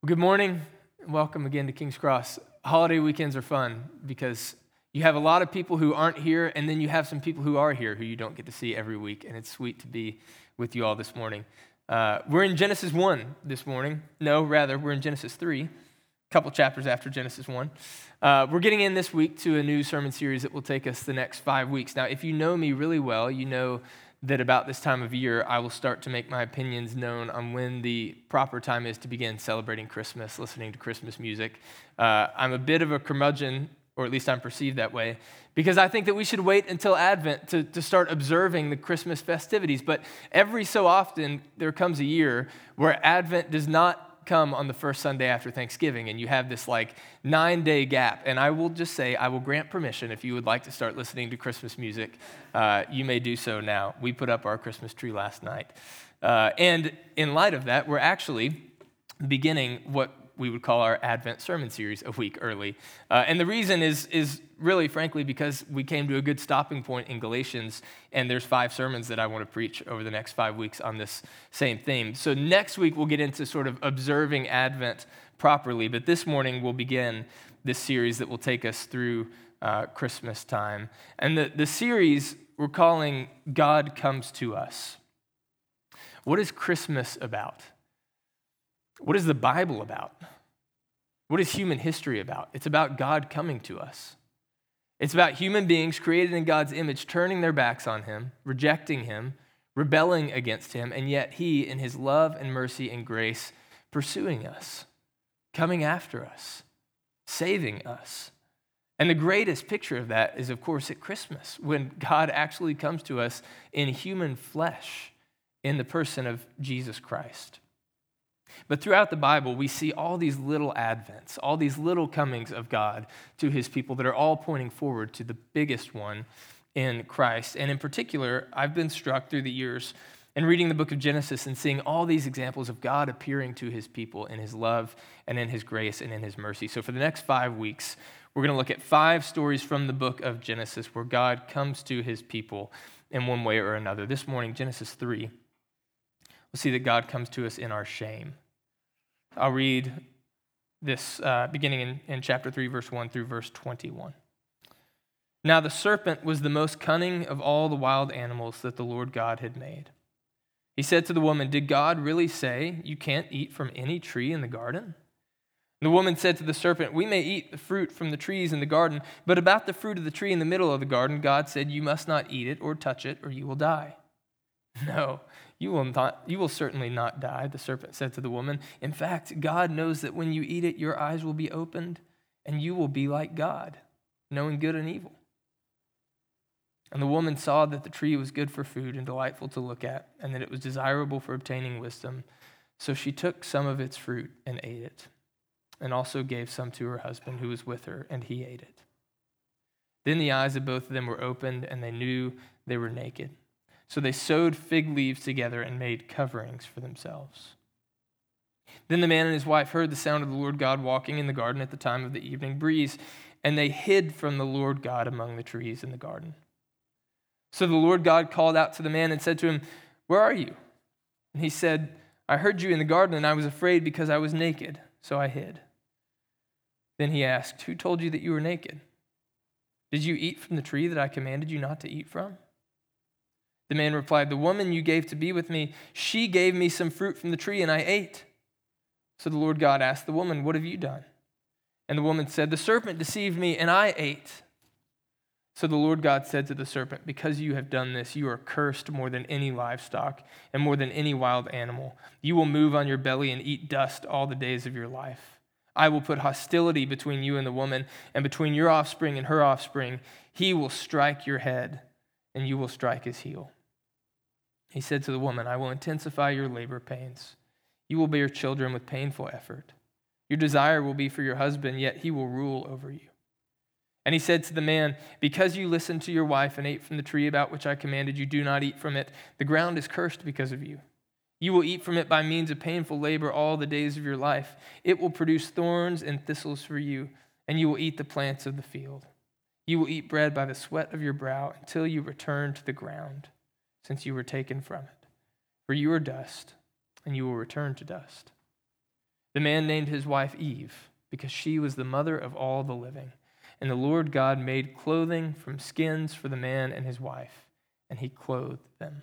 Well, good morning. Welcome again to King's Cross. Holiday weekends are fun because you have a lot of people who aren't here, and then you have some people who are here who you don't get to see every week, and it's sweet to be with you all this morning. Uh, we're in Genesis 1 this morning. No, rather, we're in Genesis 3, a couple chapters after Genesis 1. Uh, we're getting in this week to a new sermon series that will take us the next five weeks. Now, if you know me really well, you know that about this time of year, I will start to make my opinions known on when the proper time is to begin celebrating Christmas, listening to Christmas music. Uh, I'm a bit of a curmudgeon, or at least I'm perceived that way, because I think that we should wait until Advent to, to start observing the Christmas festivities. But every so often, there comes a year where Advent does not come on the first Sunday after Thanksgiving, and you have this like nine day gap. And I will just say, I will grant permission if you would like to start listening to Christmas music, uh, you may do so now. We put up our Christmas tree last night. Uh, and in light of that, we're actually beginning what we would call our Advent sermon series a week early. Uh, and the reason is, is really, frankly, because we came to a good stopping point in Galatians, and there's five sermons that I want to preach over the next five weeks on this same theme. So next week, we'll get into sort of observing Advent properly, but this morning, we'll begin this series that will take us through uh, Christmas time. And the, the series we're calling God Comes to Us. What is Christmas about? What is the Bible about? What is human history about? It's about God coming to us. It's about human beings created in God's image turning their backs on Him, rejecting Him, rebelling against Him, and yet He, in His love and mercy and grace, pursuing us, coming after us, saving us. And the greatest picture of that is, of course, at Christmas, when God actually comes to us in human flesh in the person of Jesus Christ. But throughout the Bible, we see all these little advents, all these little comings of God to his people that are all pointing forward to the biggest one in Christ. And in particular, I've been struck through the years in reading the book of Genesis and seeing all these examples of God appearing to his people in his love and in his grace and in his mercy. So for the next five weeks, we're going to look at five stories from the book of Genesis where God comes to his people in one way or another. This morning, Genesis 3, we'll see that God comes to us in our shame. I'll read this uh, beginning in, in chapter 3, verse 1 through verse 21. Now the serpent was the most cunning of all the wild animals that the Lord God had made. He said to the woman, Did God really say you can't eat from any tree in the garden? The woman said to the serpent, We may eat the fruit from the trees in the garden, but about the fruit of the tree in the middle of the garden, God said, You must not eat it or touch it, or you will die. No, you will, not, you will certainly not die, the serpent said to the woman. In fact, God knows that when you eat it, your eyes will be opened, and you will be like God, knowing good and evil. And the woman saw that the tree was good for food and delightful to look at, and that it was desirable for obtaining wisdom. So she took some of its fruit and ate it, and also gave some to her husband who was with her, and he ate it. Then the eyes of both of them were opened, and they knew they were naked. So they sewed fig leaves together and made coverings for themselves. Then the man and his wife heard the sound of the Lord God walking in the garden at the time of the evening breeze, and they hid from the Lord God among the trees in the garden. So the Lord God called out to the man and said to him, Where are you? And he said, I heard you in the garden, and I was afraid because I was naked, so I hid. Then he asked, Who told you that you were naked? Did you eat from the tree that I commanded you not to eat from? The man replied, The woman you gave to be with me, she gave me some fruit from the tree, and I ate. So the Lord God asked the woman, What have you done? And the woman said, The serpent deceived me, and I ate. So the Lord God said to the serpent, Because you have done this, you are cursed more than any livestock and more than any wild animal. You will move on your belly and eat dust all the days of your life. I will put hostility between you and the woman, and between your offspring and her offspring. He will strike your head, and you will strike his heel. He said to the woman, I will intensify your labor pains. You will bear children with painful effort. Your desire will be for your husband, yet he will rule over you. And he said to the man, Because you listened to your wife and ate from the tree about which I commanded you, do not eat from it. The ground is cursed because of you. You will eat from it by means of painful labor all the days of your life. It will produce thorns and thistles for you, and you will eat the plants of the field. You will eat bread by the sweat of your brow until you return to the ground since you were taken from it. For you are dust, and you will return to dust. The man named his wife Eve because she was the mother of all the living. And the Lord God made clothing from skins for the man and his wife, and he clothed them.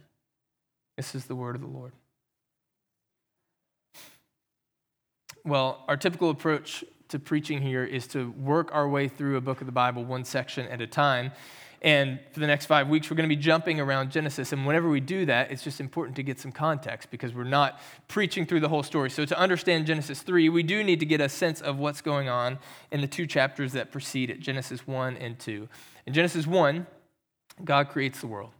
This is the word of the Lord. Well, our typical approach to preaching here is to work our way through a book of the Bible one section at a time. And for the next five weeks, we're going to be jumping around Genesis. And whenever we do that, it's just important to get some context because we're not preaching through the whole story. So, to understand Genesis 3, we do need to get a sense of what's going on in the two chapters that precede it Genesis 1 and 2. In Genesis 1, God creates the world.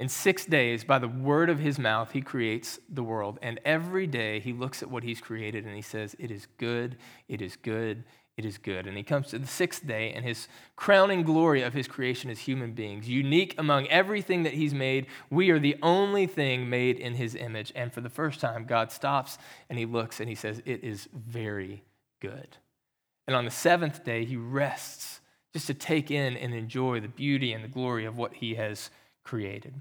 In six days, by the word of his mouth, he creates the world. And every day he looks at what he's created and he says, It is good, it is good, it is good. And he comes to the sixth day, and his crowning glory of his creation is human beings. Unique among everything that he's made, we are the only thing made in his image. And for the first time, God stops and he looks and he says, It is very good. And on the seventh day, he rests just to take in and enjoy the beauty and the glory of what he has created.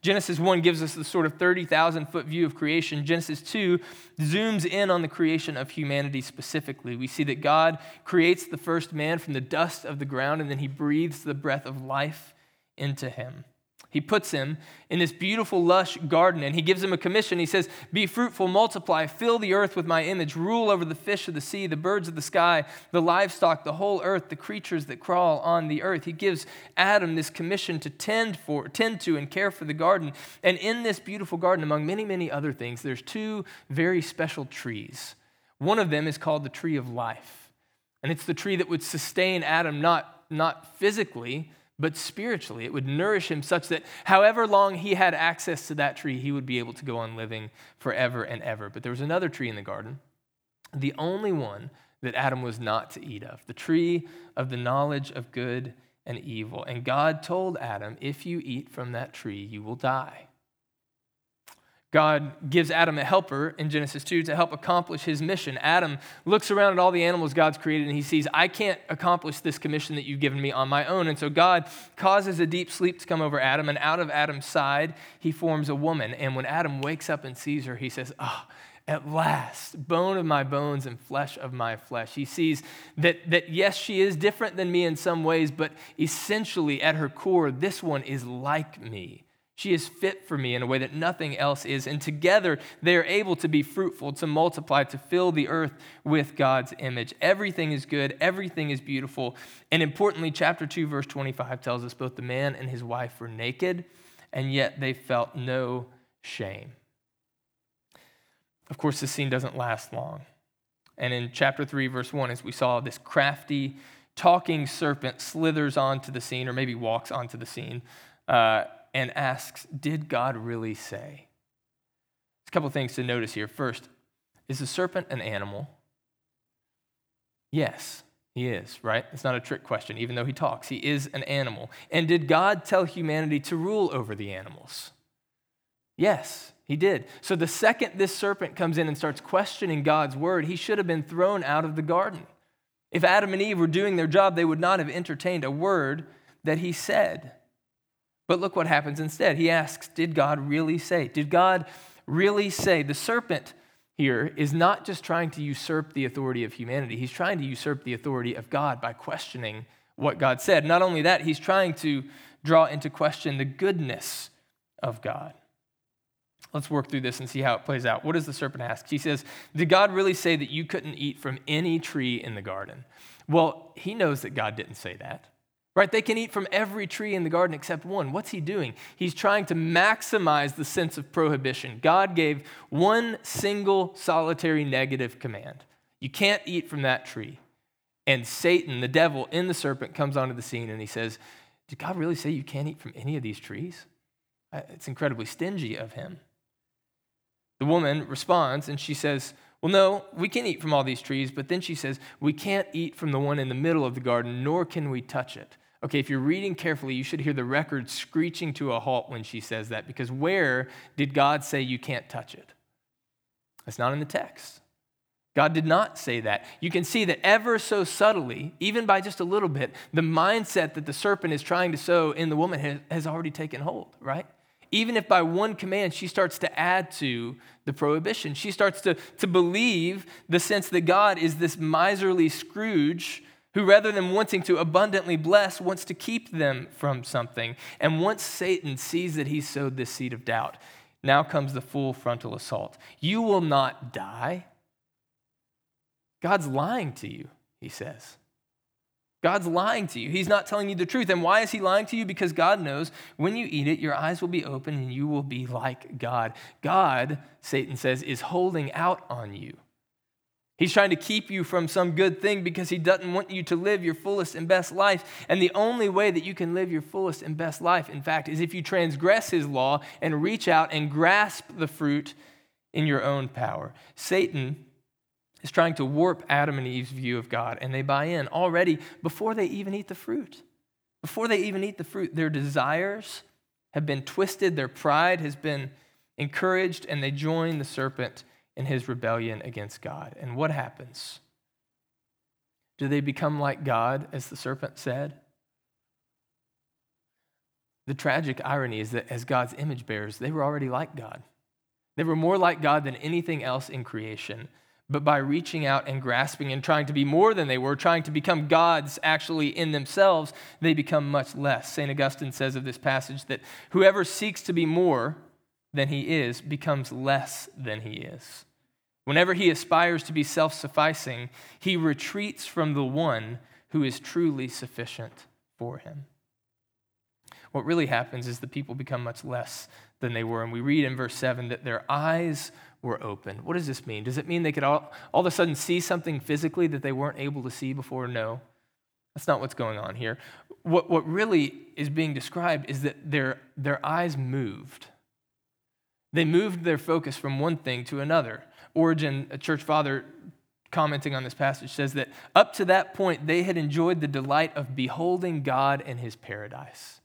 Genesis 1 gives us the sort of 30,000 foot view of creation. Genesis 2 zooms in on the creation of humanity specifically. We see that God creates the first man from the dust of the ground and then he breathes the breath of life into him. He puts him in this beautiful, lush garden and he gives him a commission. He says, Be fruitful, multiply, fill the earth with my image, rule over the fish of the sea, the birds of the sky, the livestock, the whole earth, the creatures that crawl on the earth. He gives Adam this commission to tend for, tend to and care for the garden. And in this beautiful garden, among many, many other things, there's two very special trees. One of them is called the tree of life. And it's the tree that would sustain Adam not, not physically, but spiritually. It would nourish him such that however long he had access to that tree, he would be able to go on living forever and ever. But there was another tree in the garden, the only one that Adam was not to eat of, the tree of the knowledge of good and evil. And God told Adam, if you eat from that tree, you will die. God gives Adam a helper in Genesis 2 to help accomplish his mission. Adam looks around at all the animals God's created and he sees, I can't accomplish this commission that you've given me on my own. And so God causes a deep sleep to come over Adam, and out of Adam's side, he forms a woman. And when Adam wakes up and sees her, he says, oh, at last, bone of my bones and flesh of my flesh. He sees that, that, yes, she is different than me in some ways, but essentially at her core, this one is like me. She is fit for me in a way that nothing else is. And together they are able to be fruitful, to multiply, to fill the earth with God's image. Everything is good, everything is beautiful. And importantly, chapter 2, verse 25 tells us both the man and his wife were naked, and yet they felt no shame. Of course, this scene doesn't last long. And in chapter 3, verse 1, as we saw, this crafty, talking serpent slithers onto the scene, or maybe walks onto the scene. Uh, and asks, Did God really say? There's a couple things to notice here. First, is the serpent an animal? Yes, he is, right? It's not a trick question, even though he talks. He is an animal. And did God tell humanity to rule over the animals? Yes, he did. So the second this serpent comes in and starts questioning God's word, he should have been thrown out of the garden. If Adam and Eve were doing their job, they would not have entertained a word that he said. But look what happens instead. He asks, Did God really say? Did God really say? The serpent here is not just trying to usurp the authority of humanity, he's trying to usurp the authority of God by questioning what God said. Not only that, he's trying to draw into question the goodness of God. Let's work through this and see how it plays out. What does the serpent ask? He says, Did God really say that you couldn't eat from any tree in the garden? Well, he knows that God didn't say that. Right? They can eat from every tree in the garden except one. What's he doing? He's trying to maximize the sense of prohibition. God gave one single solitary negative command you can't eat from that tree. And Satan, the devil in the serpent, comes onto the scene and he says, Did God really say you can't eat from any of these trees? It's incredibly stingy of him. The woman responds and she says, Well, no, we can eat from all these trees, but then she says, We can't eat from the one in the middle of the garden, nor can we touch it. Okay, if you're reading carefully, you should hear the record screeching to a halt when she says that, because where did God say you can't touch it? That's not in the text. God did not say that. You can see that ever so subtly, even by just a little bit, the mindset that the serpent is trying to sow in the woman has, already taken hold, right? even if by one command she starts to add to the prohibition. She starts to, to believe the sense that God is this miserly Scrooge who, rather than wanting to abundantly bless, wants to keep them from something. And once Satan sees that he's sowed this seed of doubt, now comes the full frontal assault. You will not die. God's lying to you, he says. God's lying to you. He's not telling you the truth. And why is he lying to you? Because God knows when you eat it, your eyes will be open and you will be like God. God, Satan says, is holding out on you. He's trying to keep you from some good thing because he doesn't want you to live your fullest and best life. And the only way that you can live your fullest and best life, in fact, is if you transgress his law and reach out and grasp the fruit in your own power. Satan is trying to warp Adam and Eve's view of God, and they buy in already before they even eat the fruit. Before they even eat the fruit, their desires have been twisted, their pride has been encouraged, and they join the serpent in his rebellion against God. And what happens? Do they become like God, as the serpent said? The tragic irony is that as God's image bearers, they were already like God. They were more like God than anything else in creation. But by reaching out and grasping and trying to be more than they were, trying to become gods actually in themselves, they become much less. St. Augustine says of this passage that whoever seeks to be more than he is becomes less than he is. Whenever he aspires to be self sufficing, he retreats from the one who is truly sufficient for him. What really happens is the people become much less than they were. And we read in verse 7 that their eyes were open. What does this mean? Does it mean they could all, all of a sudden see something physically that they weren't able to see before? No. That's not what's going on here. What, what really is being described is that their, their eyes moved. They moved their focus from one thing to another. Origen, a church father, commenting on this passage, says that up to that point, they had enjoyed the delight of beholding God and his paradise.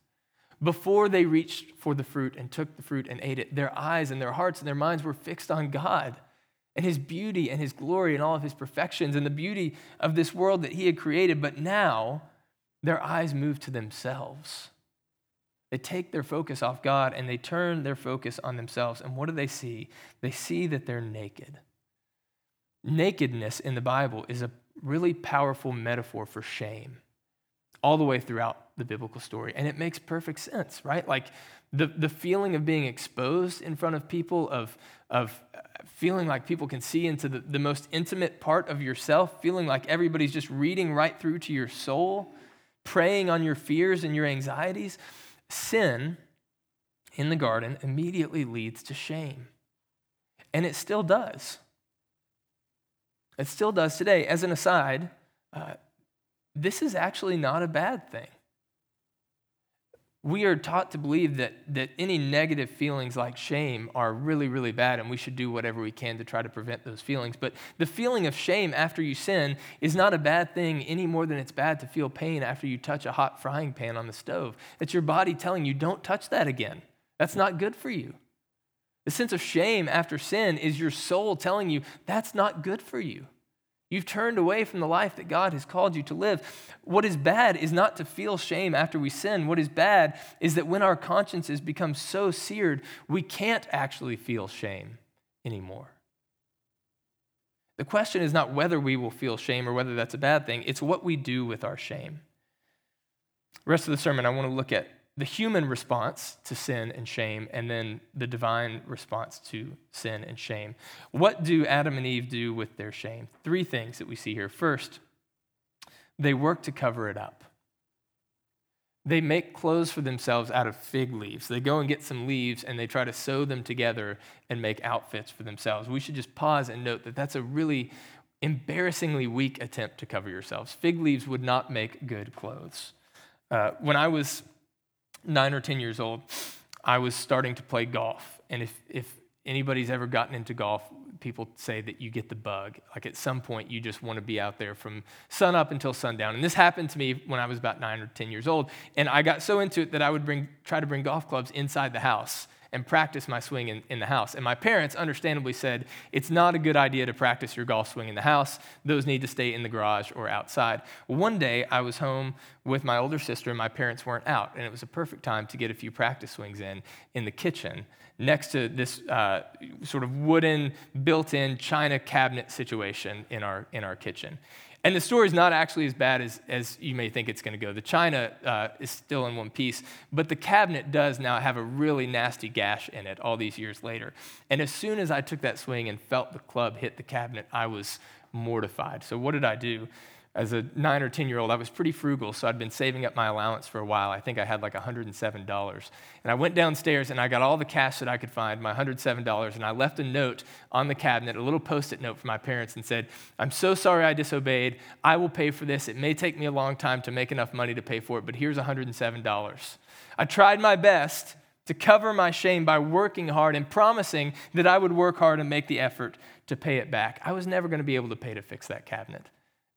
Before they reached for the fruit and took the fruit and ate it, their eyes and their hearts and their minds were fixed on God and his beauty and his glory and all of his perfections and the beauty of this world that he had created. But now their eyes move to themselves. They take their focus off God and they turn their focus on themselves. And what do they see? They see that they're naked. Nakedness in the Bible is a really powerful metaphor for shame all the way throughout the biblical story. And it makes perfect sense, right? Like the, the feeling of being exposed in front of people, of, of feeling like people can see into the, the most intimate part of yourself, feeling like everybody's just reading right through to your soul, preying on your fears and your anxieties. Sin in the garden immediately leads to shame. And it still does. It still does today. As an aside, uh, this is actually not a bad thing. We are taught to believe that, that any negative feelings like shame are really, really bad, and we should do whatever we can to try to prevent those feelings. But the feeling of shame after you sin is not a bad thing any more than it's bad to feel pain after you touch a hot frying pan on the stove. It's your body telling you, don't touch that again. That's not good for you. The sense of shame after sin is your soul telling you, that's not good for you. You've turned away from the life that God has called you to live. What is bad is not to feel shame after we sin. What is bad is that when our consciences become so seared, we can't actually feel shame anymore. The question is not whether we will feel shame or whether that's a bad thing, it's what we do with our shame. The rest of the sermon, I want to look at the human response to sin and shame, and then the divine response to sin and shame. What do Adam and Eve do with their shame? Three things that we see here. First, they work to cover it up. They make clothes for themselves out of fig leaves. They go and get some leaves and they try to sew them together and make outfits for themselves. We should just pause and note that that's a really embarrassingly weak attempt to cover yourselves. Fig leaves would not make good clothes. Uh, when I was nine or 10 years old, I was starting to play golf. And if, if anybody's ever gotten into golf, people say that you get the bug. Like at some point, you just want to be out there from sun up until sundown. And this happened to me when I was about nine or 10 years old. And I got so into it that I would bring, try to bring golf clubs inside the house and practice my swing in, in the house. And my parents understandably said, it's not a good idea to practice your golf swing in the house. Those need to stay in the garage or outside. One day I was home with my older sister and my parents weren't out. And it was a perfect time to get a few practice swings in in the kitchen next to this uh, sort of wooden built-in china cabinet situation in our, in our kitchen. And the story is not actually as bad as, as you may think it's going to go. The china uh, is still in one piece, but the cabinet does now have a really nasty gash in it all these years later. And as soon as I took that swing and felt the club hit the cabinet, I was mortified. So, what did I do? As a nine or 10 year old, I was pretty frugal, so I'd been saving up my allowance for a while. I think I had like $107. And I went downstairs and I got all the cash that I could find, my $107, and I left a note on the cabinet, a little post it note for my parents, and said, I'm so sorry I disobeyed. I will pay for this. It may take me a long time to make enough money to pay for it, but here's $107. I tried my best to cover my shame by working hard and promising that I would work hard and make the effort to pay it back. I was never going to be able to pay to fix that cabinet.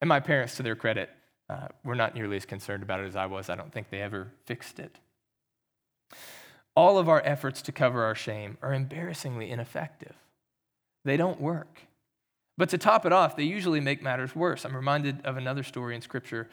And my parents, to their credit, uh, were not nearly as concerned about it as I was. I don't think they ever fixed it. All of our efforts to cover our shame are embarrassingly ineffective. They don't work. But to top it off, they usually make matters worse. I'm reminded of another story in Scripture,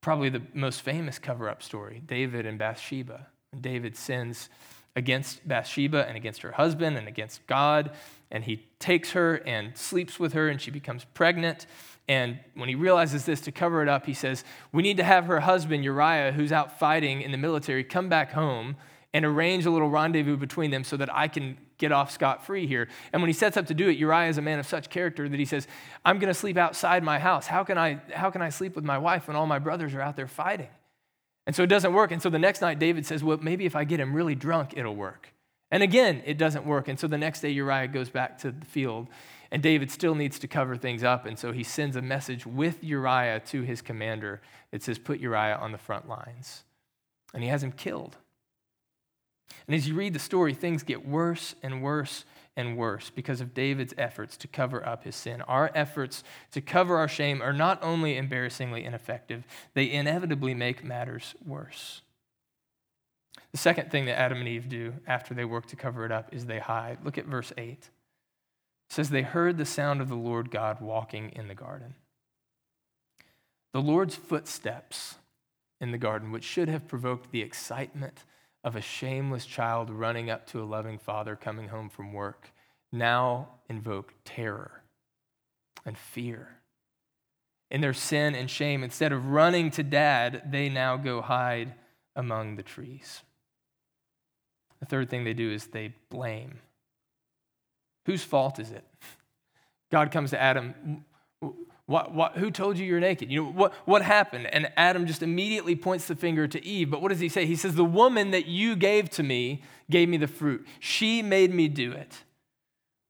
probably the most famous cover up story David and Bathsheba. David sins against Bathsheba and against her husband and against God, and he takes her and sleeps with her, and she becomes pregnant. And when he realizes this, to cover it up, he says, We need to have her husband, Uriah, who's out fighting in the military, come back home and arrange a little rendezvous between them so that I can get off scot free here. And when he sets up to do it, Uriah is a man of such character that he says, I'm going to sleep outside my house. How can, I, how can I sleep with my wife when all my brothers are out there fighting? And so it doesn't work. And so the next night, David says, Well, maybe if I get him really drunk, it'll work. And again, it doesn't work. And so the next day, Uriah goes back to the field and David still needs to cover things up, and so he sends a message with Uriah to his commander that says, Put Uriah on the front lines. And he has him killed. And as you read the story, things get worse and worse and worse because of David's efforts to cover up his sin. Our efforts to cover our shame are not only embarrassingly ineffective, they inevitably make matters worse. The second thing that Adam and Eve do after they work to cover it up is they hide. Look at verse 8 says they heard the sound of the Lord God walking in the garden. The Lord's footsteps in the garden, which should have provoked the excitement of a shameless child running up to a loving father coming home from work, now invoke terror and fear. In their sin and shame, instead of running to dad, they now go hide among the trees. The third thing they do is they blame. Whose fault is it? God comes to Adam, what, what, who told you you're naked? You know, what, what happened? And Adam just immediately points the finger to Eve. But what does he say? He says, The woman that you gave to me gave me the fruit. She made me do it.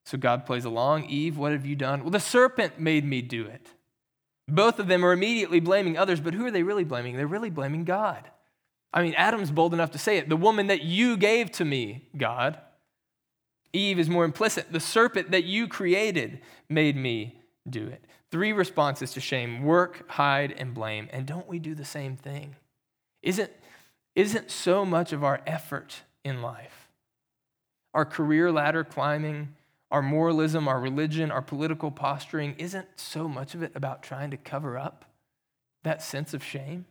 So God plays along. Eve, what have you done? Well, the serpent made me do it. Both of them are immediately blaming others, but who are they really blaming? They're really blaming God. I mean, Adam's bold enough to say it. The woman that you gave to me, God. Eve is more implicit. The serpent that you created made me do it. Three responses to shame work, hide, and blame. And don't we do the same thing? Isn't, isn't so much of our effort in life, our career ladder climbing, our moralism, our religion, our political posturing, isn't so much of it about trying to cover up that sense of shame?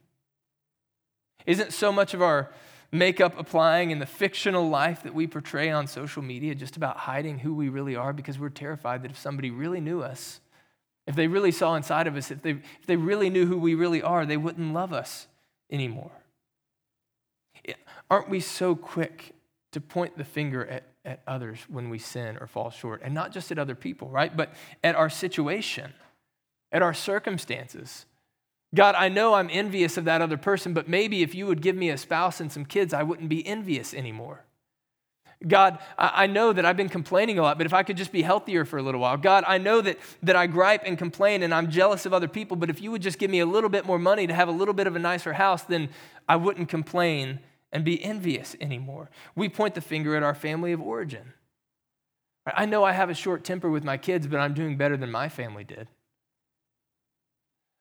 Isn't so much of our makeup applying in the fictional life that we portray on social media just about hiding who we really are because we're terrified that if somebody really knew us, if they really saw inside of us, if they, if they really knew who we really are, they wouldn't love us anymore. Aren't we so quick to point the finger at, at others when we sin or fall short? And not just at other people, right? But at our situation, at our circumstances. God, I know I'm envious of that other person, but maybe if you would give me a spouse and some kids, I wouldn't be envious anymore. God, I know that I've been complaining a lot, but if I could just be healthier for a little while. God, I know that, that I gripe and complain and I'm jealous of other people, but if you would just give me a little bit more money to have a little bit of a nicer house, then I wouldn't complain and be envious anymore. We point the finger at our family of origin. I know I have a short temper with my kids, but I'm doing better than my family did.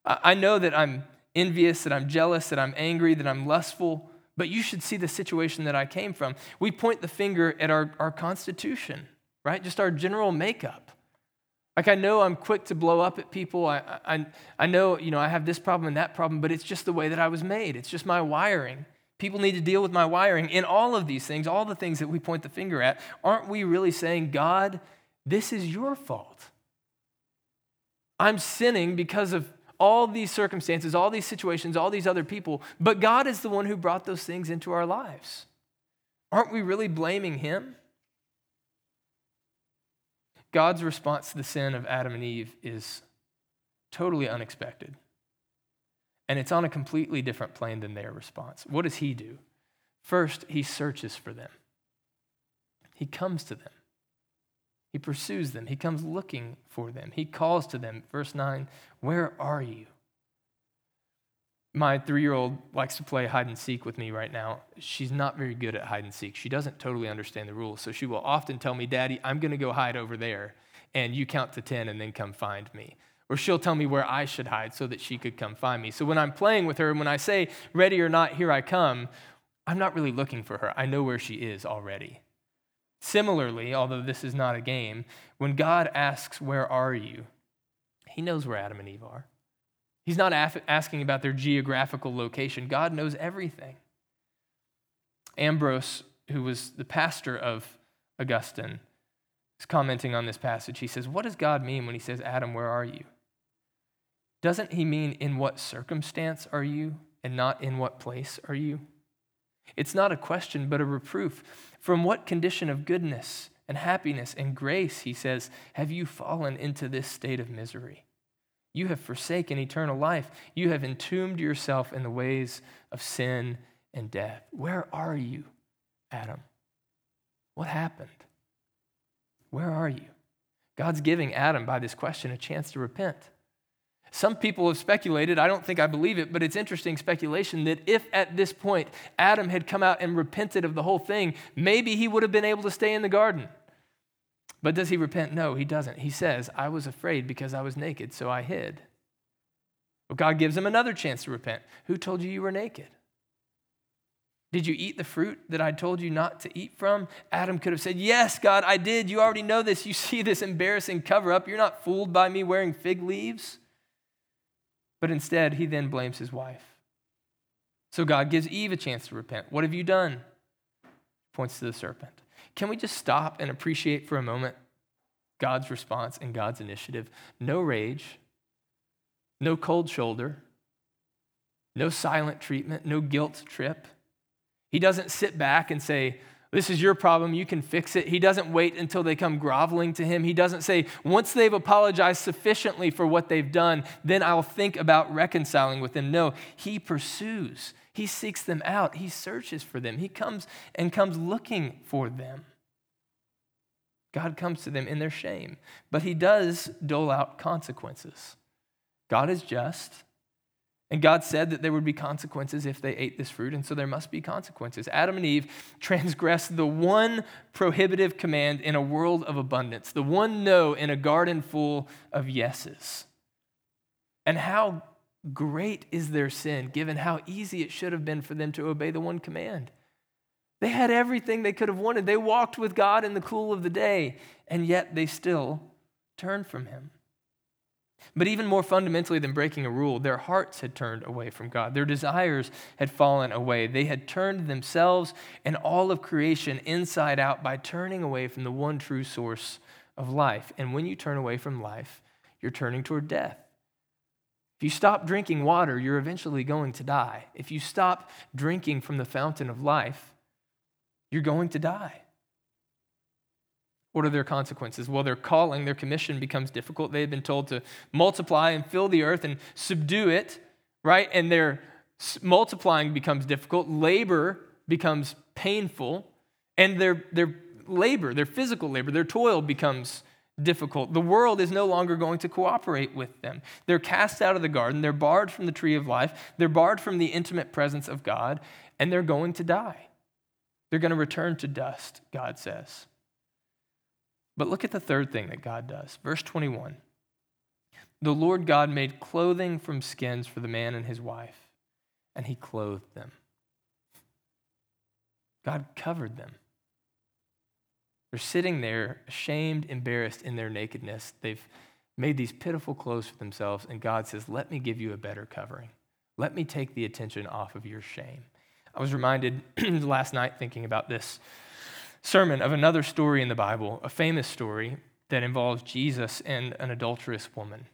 I know that I'm envious, that I'm jealous, that I'm angry, that I'm lustful, but you should see the situation that I came from. We point the finger at our, our constitution, right? Just our general makeup. Like I know I'm quick to blow up at people. I, I, I know, you know, I have this problem and that problem, but it's just the way that I was made. It's just my wiring. People need to deal with my wiring. In all of these things, all the things that we point the finger at, aren't we really saying, God, this is your fault? I'm sinning because of all these circumstances, all these situations, all these other people, but God is the one who brought those things into our lives. Aren't we really blaming Him? God's response to the sin of Adam and Eve is totally unexpected. And it's on a completely different plane than their response. What does He do? First, He searches for them, He comes to them. He pursues them. He comes looking for them. He calls to them. Verse 9, Where are you? My three year old likes to play hide and seek with me right now. She's not very good at hide and seek. She doesn't totally understand the rules. So she will often tell me, Daddy, I'm going to go hide over there, and you count to 10 and then come find me. Or she'll tell me where I should hide so that she could come find me. So when I'm playing with her, and when I say, Ready or not, here I come, I'm not really looking for her. I know where she is already. Similarly, although this is not a game, when God asks, Where are you? He knows where Adam and Eve are. He's not asking about their geographical location. God knows everything. Ambrose, who was the pastor of Augustine, is commenting on this passage. He says, What does God mean when he says, Adam, where are you? Doesn't he mean in what circumstance are you and not in what place are you? It's not a question, but a reproof. From what condition of goodness and happiness and grace, he says, have you fallen into this state of misery? You have forsaken eternal life. You have entombed yourself in the ways of sin and death. Where are you, Adam? What happened? Where are you? God's giving Adam, by this question, a chance to repent. Some people have speculated, I don't think I believe it, but it's interesting speculation that if at this point Adam had come out and repented of the whole thing, maybe he would have been able to stay in the garden. But does he repent? No, he doesn't. He says, I was afraid because I was naked, so I hid. Well, God gives him another chance to repent. Who told you you were naked? Did you eat the fruit that I told you not to eat from? Adam could have said, Yes, God, I did. You already know this. You see this embarrassing cover up. You're not fooled by me wearing fig leaves. But instead, he then blames his wife. So God gives Eve a chance to repent. What have you done? Points to the serpent. Can we just stop and appreciate for a moment God's response and God's initiative? No rage, no cold shoulder, no silent treatment, no guilt trip. He doesn't sit back and say, this is your problem. You can fix it. He doesn't wait until they come groveling to him. He doesn't say, once they've apologized sufficiently for what they've done, then I'll think about reconciling with them. No, he pursues. He seeks them out. He searches for them. He comes and comes looking for them. God comes to them in their shame, but he does dole out consequences. God is just. And God said that there would be consequences if they ate this fruit, and so there must be consequences. Adam and Eve transgressed the one prohibitive command in a world of abundance, the one no in a garden full of yeses. And how great is their sin, given how easy it should have been for them to obey the one command? They had everything they could have wanted. They walked with God in the cool of the day, and yet they still turned from Him. But even more fundamentally than breaking a rule, their hearts had turned away from God. Their desires had fallen away. They had turned themselves and all of creation inside out by turning away from the one true source of life. And when you turn away from life, you're turning toward death. If you stop drinking water, you're eventually going to die. If you stop drinking from the fountain of life, you're going to die. What are their consequences? Well, their calling, their commission becomes difficult. They've been told to multiply and fill the earth and subdue it, right? And their multiplying becomes difficult. Labor becomes painful. And their, their labor, their physical labor, their toil becomes difficult. The world is no longer going to cooperate with them. They're cast out of the garden. They're barred from the tree of life. They're barred from the intimate presence of God. And they're going to die. They're going to return to dust, God says. But look at the third thing that God does. Verse 21 The Lord God made clothing from skins for the man and his wife, and he clothed them. God covered them. They're sitting there, ashamed, embarrassed in their nakedness. They've made these pitiful clothes for themselves, and God says, Let me give you a better covering. Let me take the attention off of your shame. I was reminded last night thinking about this sermon of another story in the Bible, a famous story that involves Jesus and an adulterous woman.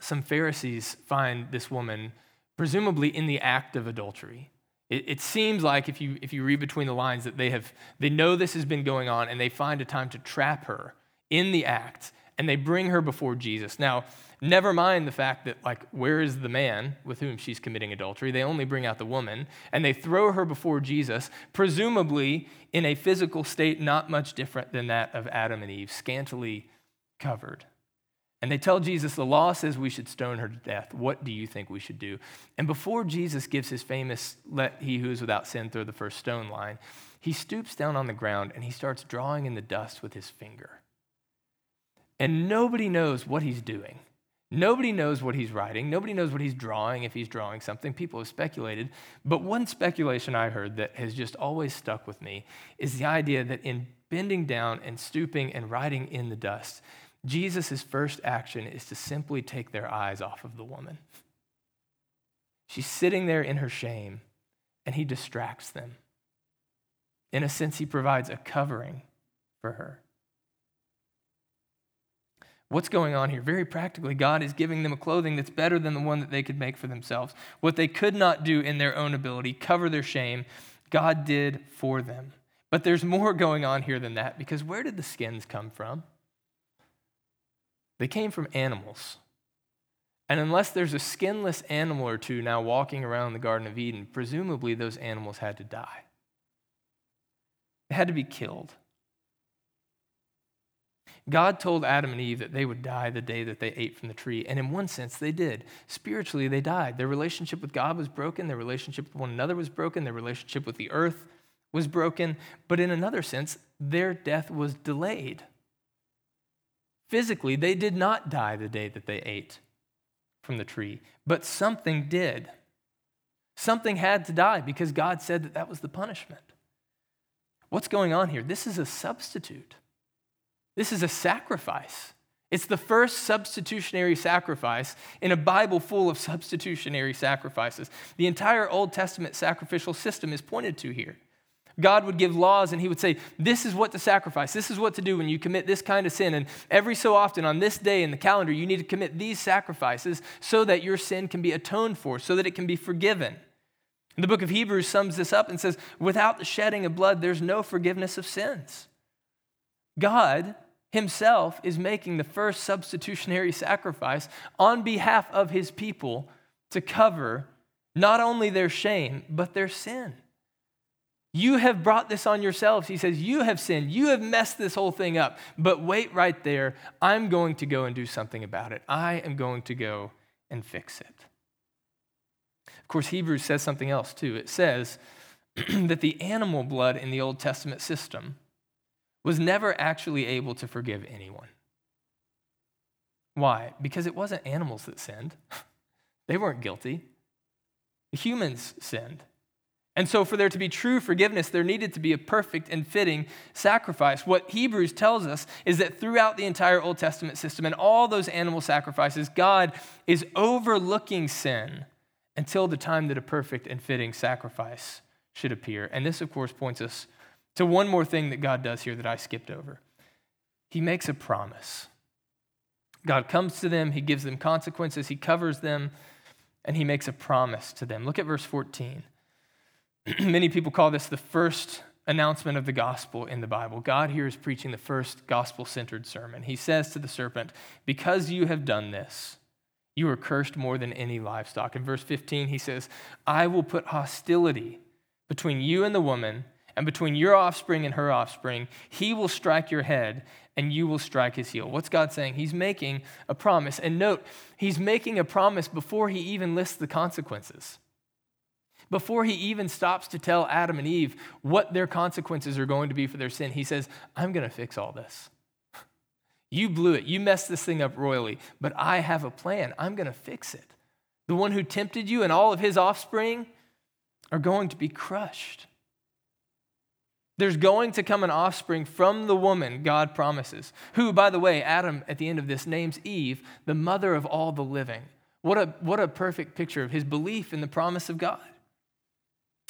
Some Pharisees find this woman presumably in the act of adultery. It, it, seems like if you, if you read between the lines that they have they know this has been going on and they find a time to trap her in the act and they bring her before Jesus. Now, never mind the fact that like where is the man with whom she's committing adultery? They only bring out the woman and they throw her before Jesus, presumably in a physical state not much different than that of Adam and Eve, scantily covered. And they tell Jesus, the law says we should stone her to death. What do you think we should do? And before Jesus gives his famous, let he who is without sin throw the first stone line, he stoops down on the ground and he starts drawing in the dust with his finger. And nobody knows what he's doing. Nobody knows what he's writing. Nobody knows what he's drawing if he's drawing something. People have speculated. But one speculation I heard that has just always stuck with me is the idea that in bending down and stooping and writing in the dust, Jesus' first action is to simply take their eyes off of the woman. She's sitting there in her shame, and he distracts them. In a sense, he provides a covering for her. What's going on here? Very practically, God is giving them a clothing that's better than the one that they could make for themselves. What they could not do in their own ability, cover their shame, God did for them. But there's more going on here than that because where did the skins come from? They came from animals. And unless there's a skinless animal or two now walking around the Garden of Eden, presumably those animals had to die. They had to be killed. God told Adam and Eve that they would die the day that they ate from the tree. And in one sense, they did. Spiritually, they died. Their relationship with God was broken. Their relationship with one another was broken. Their relationship with the earth was broken. But in another sense, their death was delayed. Physically, they did not die the day that they ate from the tree, but something did. Something had to die because God said that that was the punishment. What's going on here? This is a substitute. This is a sacrifice. It's the first substitutionary sacrifice in a Bible full of substitutionary sacrifices. The entire Old Testament sacrificial system is pointed to here. God would give laws and he would say, This is what to sacrifice. This is what to do when you commit this kind of sin. And every so often on this day in the calendar, you need to commit these sacrifices so that your sin can be atoned for, so that it can be forgiven. And the book of Hebrews sums this up and says, Without the shedding of blood, there's no forgiveness of sins. God himself is making the first substitutionary sacrifice on behalf of his people to cover not only their shame, but their sin. You have brought this on yourselves. He says, You have sinned. You have messed this whole thing up. But wait right there. I'm going to go and do something about it. I am going to go and fix it. Of course, Hebrews says something else too. It says that the animal blood in the Old Testament system was never actually able to forgive anyone. Why? Because it wasn't animals that sinned, they weren't guilty. The humans sinned. And so, for there to be true forgiveness, there needed to be a perfect and fitting sacrifice. What Hebrews tells us is that throughout the entire Old Testament system and all those animal sacrifices, God is overlooking sin until the time that a perfect and fitting sacrifice should appear. And this, of course, points us to one more thing that God does here that I skipped over. He makes a promise. God comes to them, He gives them consequences, He covers them, and He makes a promise to them. Look at verse 14. Many people call this the first announcement of the gospel in the Bible. God here is preaching the first gospel centered sermon. He says to the serpent, Because you have done this, you are cursed more than any livestock. In verse 15, he says, I will put hostility between you and the woman, and between your offspring and her offspring. He will strike your head, and you will strike his heel. What's God saying? He's making a promise. And note, he's making a promise before he even lists the consequences before he even stops to tell Adam and Eve what their consequences are going to be for their sin, he says, I'm going to fix all this. You blew it. You messed this thing up royally, but I have a plan. I'm going to fix it. The one who tempted you and all of his offspring are going to be crushed. There's going to come an offspring from the woman God promises, who, by the way, Adam at the end of this names Eve, the mother of all the living. What a, what a perfect picture of his belief in the promise of God.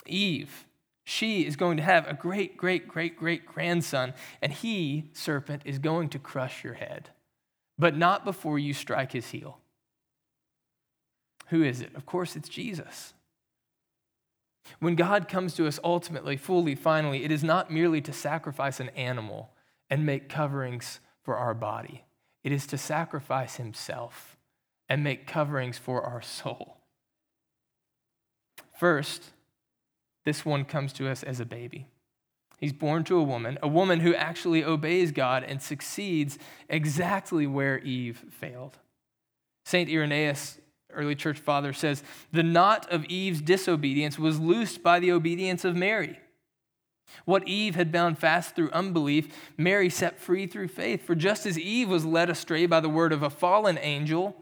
Eve, she is going to have a great, great, great, great grandson, and he, serpent, is going to crush your head, but not before you strike his heel. Who is it? Of course, it's Jesus. When God comes to us ultimately, fully, finally, it is not merely to sacrifice an animal and make coverings for our body, it is to sacrifice himself and make coverings for our soul. First, this one comes to us as a baby. He's born to a woman, a woman who actually obeys God and succeeds exactly where Eve failed. St. Irenaeus early church father says, the knot of Eve's disobedience was loosed by the obedience of Mary. What Eve had bound fast through unbelief, Mary set free through faith. For just as Eve was led astray by the word of a fallen angel,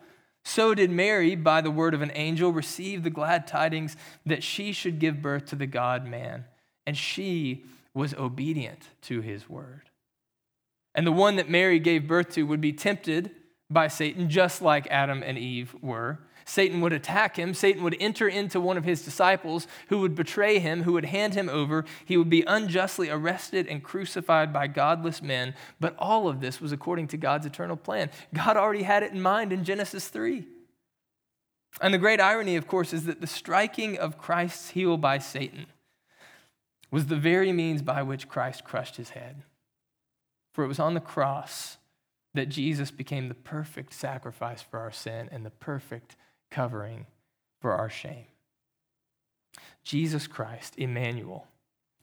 so did Mary, by the word of an angel, receive the glad tidings that she should give birth to the God man. And she was obedient to his word. And the one that Mary gave birth to would be tempted by Satan, just like Adam and Eve were. Satan would attack him. Satan would enter into one of his disciples who would betray him, who would hand him over. He would be unjustly arrested and crucified by godless men. But all of this was according to God's eternal plan. God already had it in mind in Genesis 3. And the great irony, of course, is that the striking of Christ's heel by Satan was the very means by which Christ crushed his head. For it was on the cross that Jesus became the perfect sacrifice for our sin and the perfect covering for our shame. Jesus Christ, Emmanuel,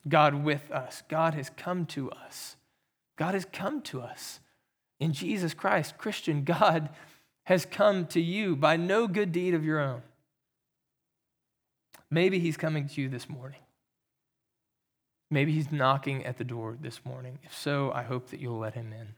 God with us. God has come to us. God has come to us. In Jesus Christ, Christian, God has come to you by no good deed of your own. Maybe He's coming to you this morning. Maybe He's knocking at the door this morning. If so, I hope that you'll let Him in.